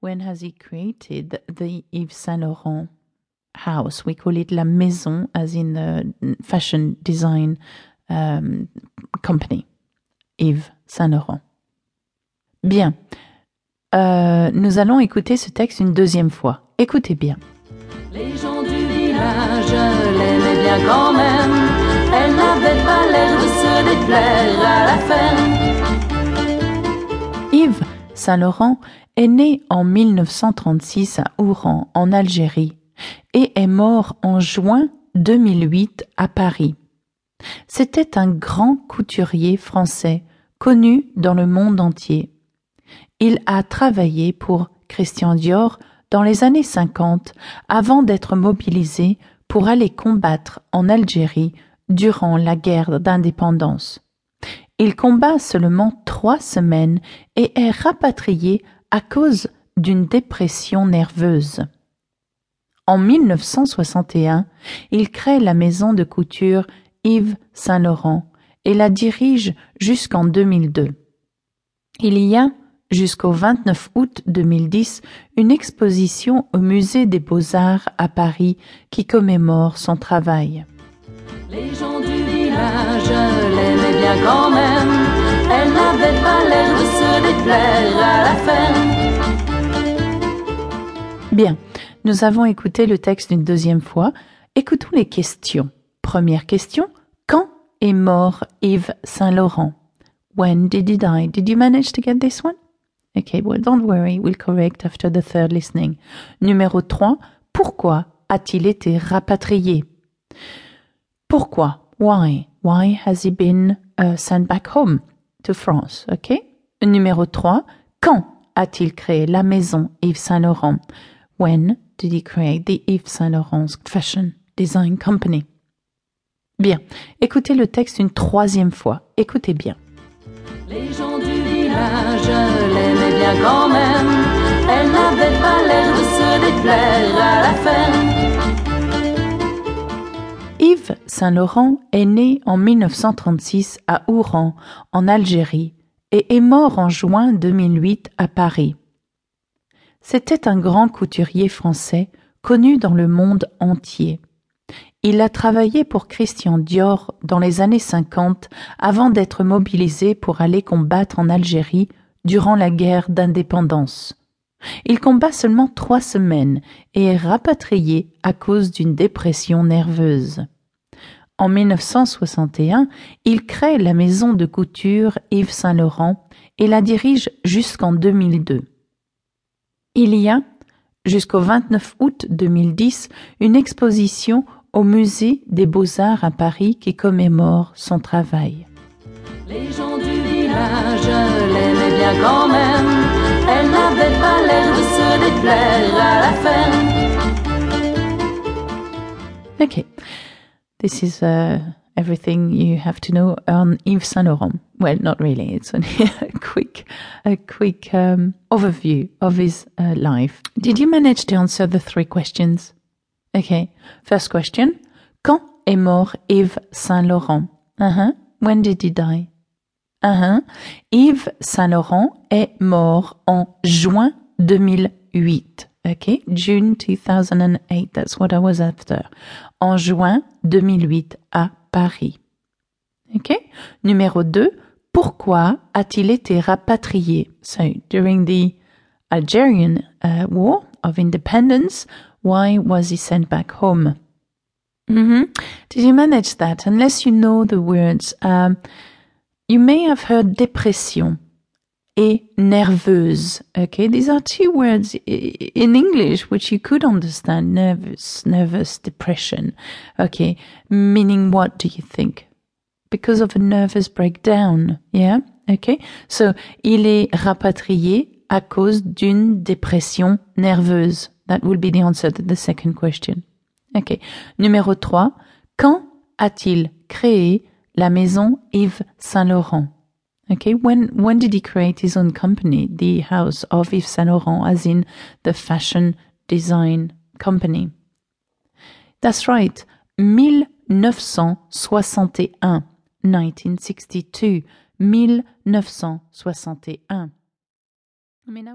When has he created the Yves Saint Laurent house? We call it la maison, as in the fashion design um, company. Yves Saint Laurent. Bien. Euh, nous allons écouter ce texte une deuxième fois. Écoutez bien. Les gens du village l'aimaient bien quand même. Elle n'avait pas l'air de se déplaire à la ferme. Saint-Laurent est né en 1936 à Oran, en Algérie, et est mort en juin 2008 à Paris. C'était un grand couturier français, connu dans le monde entier. Il a travaillé pour Christian Dior dans les années 50 avant d'être mobilisé pour aller combattre en Algérie durant la guerre d'indépendance. Il combat seulement trois semaines et est rapatrié à cause d'une dépression nerveuse. En 1961, il crée la maison de couture Yves Saint Laurent et la dirige jusqu'en 2002. Il y a jusqu'au 29 août 2010 une exposition au musée des beaux-arts à Paris qui commémore son travail. Les gens du village bien quand même. Elle n'avait pas l'air de se déplaire à la ferme. Bien, nous avons écouté le texte une deuxième fois. Écoutons les questions. Première question, quand est mort Yves Saint-Laurent? When did he die? Did you manage to get this one? Okay, well, don't worry, we'll correct after the third listening. Numéro 3. Pourquoi a-t-il été rapatrié? Pourquoi? Why? Why has he been uh, sent back home? To France? Okay? Numéro 3. Quand a-t-il créé la maison Yves Saint Laurent? When did he create the Yves Saint Laurent Fashion Design Company? Bien. Écoutez le texte une troisième fois. Écoutez bien. Les gens du village l'aimaient bien quand même. Elle n'avait pas l'air de se déplaire à la ferme. Saint-Laurent est né en 1936 à Oran, en Algérie, et est mort en juin 2008 à Paris. C'était un grand couturier français connu dans le monde entier. Il a travaillé pour Christian Dior dans les années 50 avant d'être mobilisé pour aller combattre en Algérie durant la guerre d'indépendance. Il combat seulement trois semaines et est rapatrié à cause d'une dépression nerveuse. En 1961, il crée la maison de couture Yves Saint Laurent et la dirige jusqu'en 2002. Il y a, jusqu'au 29 août 2010, une exposition au musée des beaux-arts à Paris qui commémore son travail. Les gens du village l'aimaient bien quand même. Elle n'avait pas l'air de se déplaire à la ferme. Okay, this is uh, everything you have to know on Yves Saint Laurent. Well, not really. It's only a quick, a quick um, overview of his uh, life. Did you manage to answer the three questions? Okay. First question. Quand est mort Yves Saint Laurent? Uh-huh. When did he die? Uh-huh. Yves Saint Laurent est mort en juin 2008. Okay. June 2008. That's what I was after. En juin 2008 à Paris. Okay. Numéro 2. Pourquoi a-t-il été rapatrié? So, during the Algerian uh, War of Independence, why was he sent back home? Mm-hmm. Did you manage that? Unless you know the words, um, you may have heard dépression et nerveuse. Okay, these are two words in English which you could understand. Nervous, nervous, depression. Okay, meaning what do you think? Because of a nervous breakdown. Yeah? Okay. So, il est rapatrié à cause d'une dépression nerveuse. That will be the answer to the second question. Ok? Numéro 3. Quand a-t-il créé la maison Yves Saint Laurent? Okay. When, when did he create his own company? The house of Yves Saint Laurent, as in the fashion design company. That's right. 1961. 1962. 1961. I mean, I